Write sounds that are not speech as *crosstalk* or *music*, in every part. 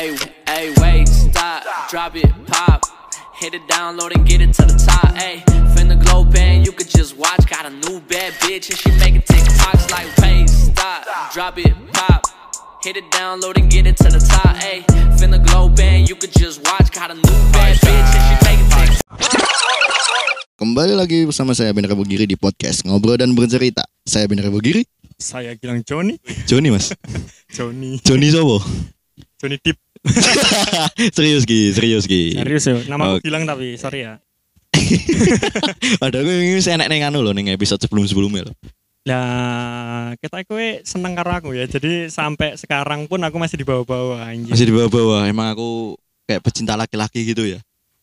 Hey, hey, wait, stop, drop it, pop. Hit it, download and get it to the top. Hey, finna glow band, you could just watch. Got a new bad bitch and she making TikToks like, wait, stop, drop it, pop. Hit it, download and get it to the top. Hey, finna glow band, you could just watch. Got a new bad bitch and she making TikToks. Kembali lagi bersama saya Bener Bugiri di podcast Ngobrol dan Bercerita. Saya Bener Bugiri, Saya bilang Joni, Joni mas. *laughs* Joni, Joni Sobo. Joni Deep. *laughs* serius Ki, serius Ki. Serius ya, nama Oke. aku bilang tapi sorry ya. *laughs* Padahal gue ini saya enak neng anu loh, neng episode sebelum sebelumnya loh. Lah, kita kue seneng karo aku ya. Jadi sampai sekarang pun aku masih di bawah-bawah anjir. Masih di bawah-bawah. Emang aku kayak pecinta laki-laki gitu ya.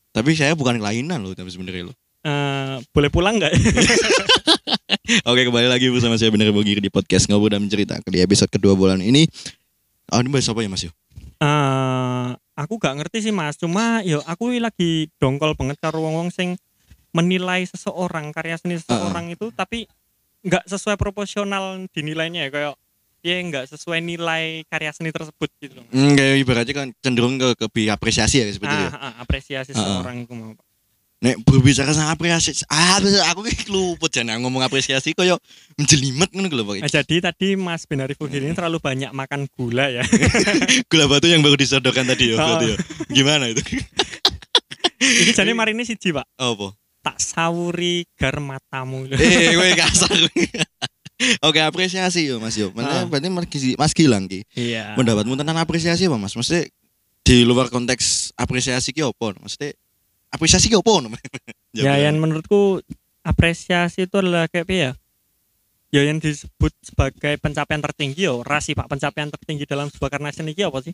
Tapi saya bukan kelainan loh, tapi sebenarnya loh. Eh, boleh pulang nggak? *laughs* Oke kembali lagi bersama saya Bener Bugiri di podcast Ngobrol dan Bercerita. Di episode kedua bulan ini. Oh ini bahas apa ya mas yo? Eh, aku gak ngerti sih mas. Cuma yo aku lagi dongkol banget karo wong-wong sing menilai seseorang karya seni seseorang itu tapi nggak sesuai proporsional dinilainya ya kayak dia nggak sesuai nilai karya seni tersebut gitu loh. Hmm, kayak ibaratnya kan cenderung ke, ke apresiasi ya itu. ah, ah, apresiasi ah. seseorang itu mau Nek berbicara sama apresiasi, ah aku luput jangan ngomong apresiasi koyo menjelimet ngono lho Nah, Pak. jadi tadi Mas Benari Fugir ini terlalu banyak makan gula ya. *laughs* Gula batu yang baru disodorkan tadi ya, Oh. ya. Gimana itu? *laughs* ini jadi mari ini siji pak. Oh, apa? Tak sawuri gar matamu. *laughs* Eh, gue kasar. Oke, apresiasi yo Mas yo. Maksudnya Ah. berarti Mas, Gilang ki. Iya. Pendapatmu tentang apresiasi apa Mas? Maksudnya di luar konteks apresiasi ki apa? Maksudnya apresiasi ki apa? Ya yang menurutku apresiasi itu adalah kayak apa ya? Ya yang disebut sebagai pencapaian tertinggi yo, rasi pak pencapaian tertinggi dalam sebuah karya seni apa sih?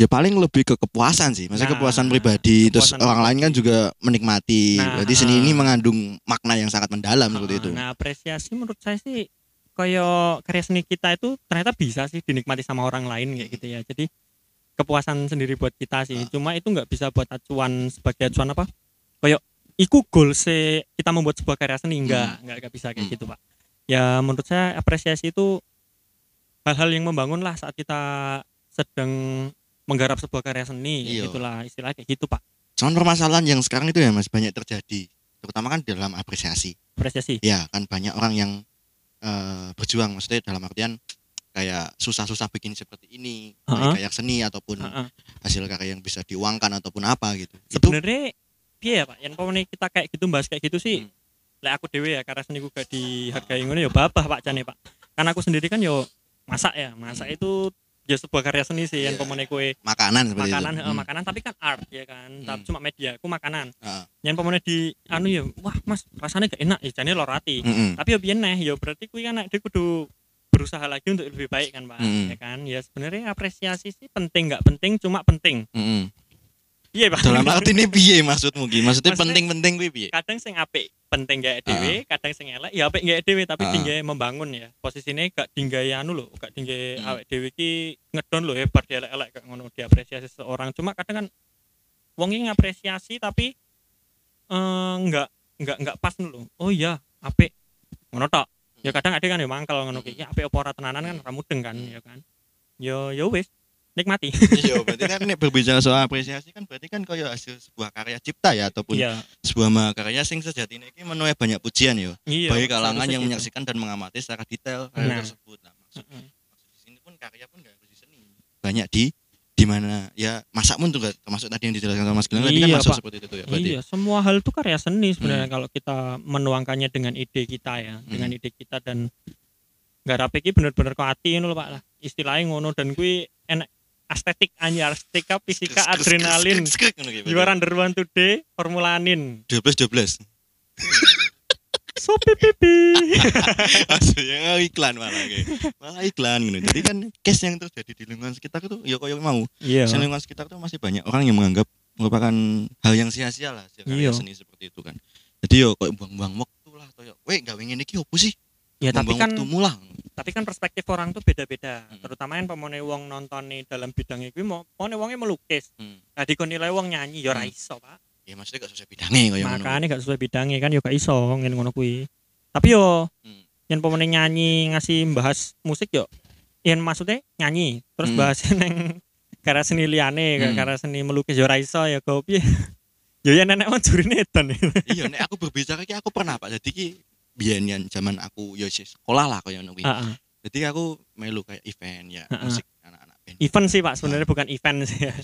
ya paling lebih ke kepuasan sih maksudnya Nah, kepuasan pribadi terus kepuasan orang lain kan pribadi. juga menikmati Nah, berarti seni ini mengandung makna yang sangat mendalam seperti itu Nah apresiasi menurut saya sih kayak karya seni kita itu ternyata bisa sih dinikmati sama orang lain kayak gitu ya. Jadi kepuasan sendiri buat kita sih. Ah. Cuma itu nggak bisa buat acuan sebagai acuan apa? Kayak iku goal se kita membuat sebuah karya seni enggak, enggak, enggak bisa kayak Hmm. gitu, Pak. Ya menurut saya apresiasi itu hal-hal yang membangun lah saat kita sedang menggarap sebuah karya seni Iya. itulah istilah kayak gitu, Pak. cuman permasalahan yang sekarang itu ya mas banyak terjadi terutama kan dalam apresiasi Apresiasi. ya kan banyak orang yang eh, berjuang maksudnya dalam artian kayak susah-susah bikin seperti ini Ha-ha. kayak seni ataupun Heeh. hasil karya yang bisa diuangkan ataupun apa gitu itu sebenarnya piye ya pak yang pokoknya kita kayak gitu bahas kayak gitu sih Hmm. lek aku dewe ya karena seni gak dihargai ngono ya babah pak Jane pak karena aku sendiri kan yo masak ya masak itu ya sebuah karya seni sih yang Iya. pokoknya kue makanan makanan itu eh, Hmm. makanan tapi kan art ya kan tapi Hmm. cuma media aku makanan Heeh. yang pokoknya di anu ya wah mas rasanya gak enak ya jane lorati Mm-mm. tapi ya biyen neh ya berarti kuwi kan dia kudu berusaha lagi untuk lebih baik kan pak Hmm. ya kan ya sebenarnya apresiasi sih penting nggak penting cuma penting Mm-mm. iya pak dalam arti ini piye maksudmu Ki? maksudnya penting-penting kuwi piye kadang sing apik penting gak dhewe, kadang sing elek ya apik gak dhewe tapi Ah. tinggal membangun ya. Posisine gak tinggal anu lho, gak tinggal Hmm. awake dhewe iki ngedon lho hebat dia elek-elek kayak ngono diapresiasi seseorang. Cuma kadang kan wong iki ngapresiasi tapi eh enggak enggak enggak pas lho. Oh iya, apik. Ngono tok. Ya kadang ada kan ya mangkel ngono ki. Ya apik apa ora tenanan kan ora mudeng kan ya kan. Yo yo wis nikmati. *laughs* iya berarti kan nek berbicara soal apresiasi kan berarti kan kaya hasil sebuah karya cipta ya ataupun Iya. sebuah mahakarya sing sejatinya ini menuai banyak pujian ya Iya. bagi kalangan yang gitu. menyaksikan dan mengamati secara detail karya Nah. tersebut nah, maksud, Heeh. maksud di sini pun karya pun gak harus di seni banyak di di mana ya masak pun juga termasuk tadi yang dijelaskan sama Mas Gilang tadi kan Iya, masuk Pak. seperti itu ya berarti Iya, semua hal itu karya seni sebenarnya Hmm. kalau kita menuangkannya dengan ide kita ya, dengan Hmm. ide kita dan nggak rapi ki bener-bener ke hati ngono Pak lah. Istilahnya ngono dan kui enak estetik anyar, estetika, fisika, adrenalin. gitu. You are under one today, formulanin. 12 12 So pipi. maksudnya *laughs* iklan malah kayak malah iklan gitu jadi kan case yang terjadi di lingkungan sekitar itu ya kayak mau Iya. di lingkungan sekitar itu masih banyak orang yang menganggap merupakan hal yang sia-sia lah karya Iya. seni seperti itu kan jadi yo kok buang-buang waktu lah atau yo weh gak ingin iki opo sih Ya tapi kan tapi kan perspektif orang tuh beda-beda. Hmm. Terutama yang pemone wong nonton nih dalam bidang itu mau pemone melukis. Hmm. Nah, nilai wong nyanyi ya ora Hmm. iso, Pak. Ya maksudnya gak sesuai bidangnya kayak ngono makanya gak sesuai bidangnya kan yo gak iso ngene ngono kuwi tapi yo Hmm. yang pemain nyanyi ngasih bahas musik yo yang maksudnya nyanyi terus Hmm. bahas *laughs* neng karya seni liyane Hmm. karya seni melukis yo iso ya kok piye *laughs* yo ya nenek wong jurine edan iya nek aku berbicara ki aku pernah Pak. Jadi ki biyen yang zaman aku yo sekolah lah ngono kuwi. Heeh. Jadi aku melu kayak event ya Ha-ha. musik anak-anak band. Event. Sih pak sebenarnya bukan event sih. Ya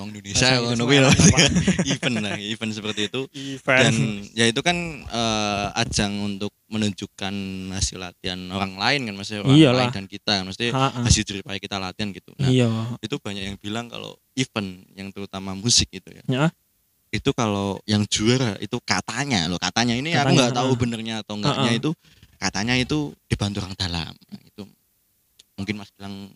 wong *laughs* Indonesia ngono kuwi *laughs* event lah, event seperti itu. event. Dan ya itu kan eh, ajang untuk menunjukkan hasil latihan orang lain kan maksudnya orang Iyalah. lain dan kita maksudnya Heeh. hasil jerih payah kita latihan gitu. Nah iya. itu banyak yang bilang kalau event yang terutama musik gitu ya. Ya. itu kalau yang juara itu katanya loh katanya ini aku Katanya, nggak tahu benernya atau enggaknya itu katanya itu dibantu orang dalam Nah, itu. Mungkin mas bilang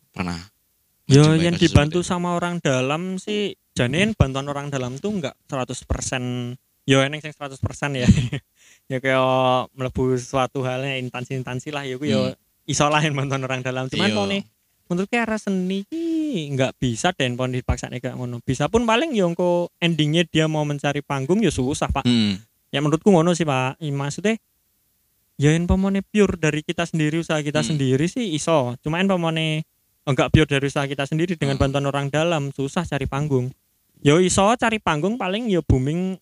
Yo yang dibantu sama orang dalam sih janin bantuan orang dalam tuh enggak 100% yo eneng sing 100% ya. *laughs* ya kayak mlebu suatu halnya instansi-instansi lah ya ku yo iso lah yang bantuan orang dalam. Cuman Iya. kok nih menurut arah seni nggak bisa dan pon dipaksa kayak ngono. Bisa pun paling yo engko endingnya dia mau mencari panggung ya susah, Pak. Hmm. Ya menurutku ngono sih, Pak. I, maksudnya ya yang pemone pure dari kita sendiri usaha kita Hmm. sendiri sih iso. Cuma yang pemone enggak pure dari usaha kita sendiri dengan Hmm. bantuan orang dalam susah cari panggung. Yo iso cari panggung paling yo booming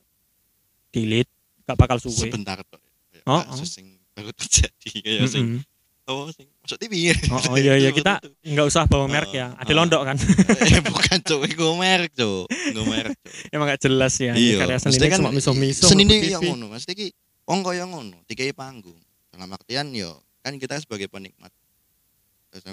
delete gak bakal suwe. sebentar kok Oh, kasus yang baru terjadi kayak sing oh sing masuk TV Oh, oh iya iya kita *laughs* nggak usah bawa merek ya. Ada Oh. londok kan. eh *laughs* bukan cok gue merek cok gue merek Emang gak jelas ya. iya Karya seni kan cuma miso-miso. seni mlebu ini yang ngono maksudnya ki wong kaya ngono dikai panggung dalam artian yo kan kita sebagai penikmat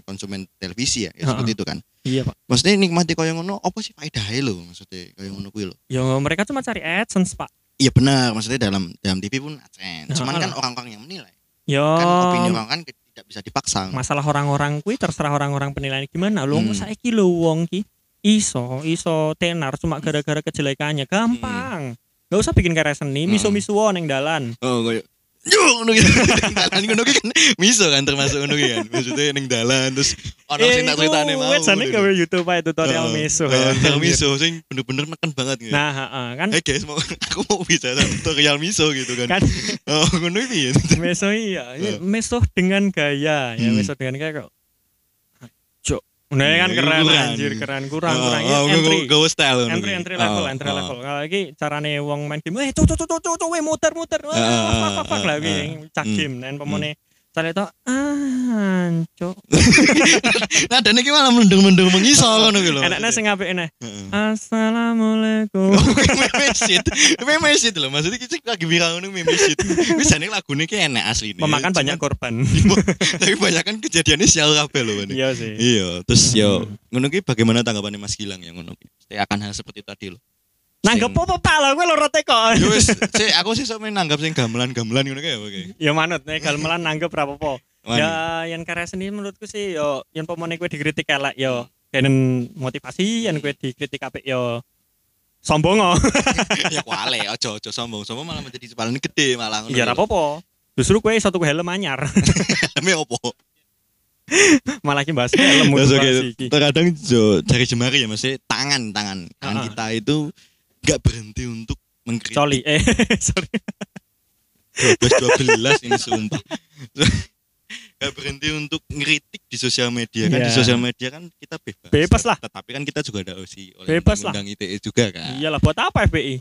konsumen televisi ya, ya Ha-ha. seperti itu kan Iya, Pak. maksudnya nikmati kaya ngono apa sih faedahnya lo maksudnya kaya ngono kuwi lo Yo mereka cuma cari AdSense, Pak. iya benar maksudnya dalam dalam TV pun adsense cuman Ha-ha. kan orang-orang yang menilai Yo kan opini orang kan tidak bisa dipaksa masalah orang-orang kuwi terserah orang-orang penilaian gimana lo Hmm. saiki lo wong ki iso iso tenar cuma gara-gara kejelekannya gampang Gak usah bikin karya seni, Hmm. miso-miso neng dalan. Oh, koyo yo ngono gitu. *laughs* dalan ngono kan miso kan termasuk ngono kan. Maksudnya ning dalan terus ono sing tak critane mau. Wetsane gitu. gawe YouTube ae tutorial miso. Ya. tutorial miso sing bener-bener neken banget gitu. Nah, heeh, kan Hey guys, mau *laughs* aku mau bisa tutorial miso gitu kan. kan Oh, ngono iki. meso iya, Heeh. Ya, meso dengan gaya, ya Hmm. meso dengan gaya kok. Nah, kan keren kurang. anjir, keren kurang Oh, kurang. oh, entry. gue style entry entry level Oh, entry oh. level kalau lagi carane wong main game eh tuh tuh tuh tuh tuh, muter muter wah Ah, ah, fuck ah, lah ah. wih cak Hmm. game dan pemone cari itu ah cok *laughs* Nah, dan iki malah mendung-mendung mengisor ngono ki lho. enaknya sing apik ini Heeh. assalamualaikum. *laughs* Memesit. Memesit loh maksudnya kita lagi viral ngono memesit. Misalnya lagu ini kayak enak asli nih memakan banyak korban. *laughs* Tapi banyak kan kejadiannya sial kabeh Bani. iya sih. Iya terus yo ngono ki bagaimana tanggapannya Mas Gilang ya ngono ki? Saya akan hal seperti tadi loh nanggep Sing- apa pak? Lah gue lorote kok Yo wis, sik, aku sih sok nanggap sing gamelan-gamelan ngono kayak ya manut nih kalau malah nanggep berapa ya yang karya seni menurutku sih yo yang pemone gue dikritik elek yo. Dan motivasi yang gue dikritik apik yo. Sombong oh *laughs* ya kuale, ojo ojo sombong, sombong malah menjadi cepalan gede malah iya apa-apa. Justru gue satu helm anyar. *laughs* Helme opo? *laughs* malah ki bahas helm motivasi iki. terkadang jo jari jemari ya maksudnya tangan tangan. Tangan Ah. kita itu nggak berhenti untuk mengkritik. Coli eh sorry. 12 12 ini sumpah. Gak berhenti untuk ngeritik di sosial media kan di Iya. sosial media kan kita bebas. Bebas lah. Tetapi kan kita juga ada OSI oleh Bebas lah. undang ITE juga kan. iyalah buat apa FPI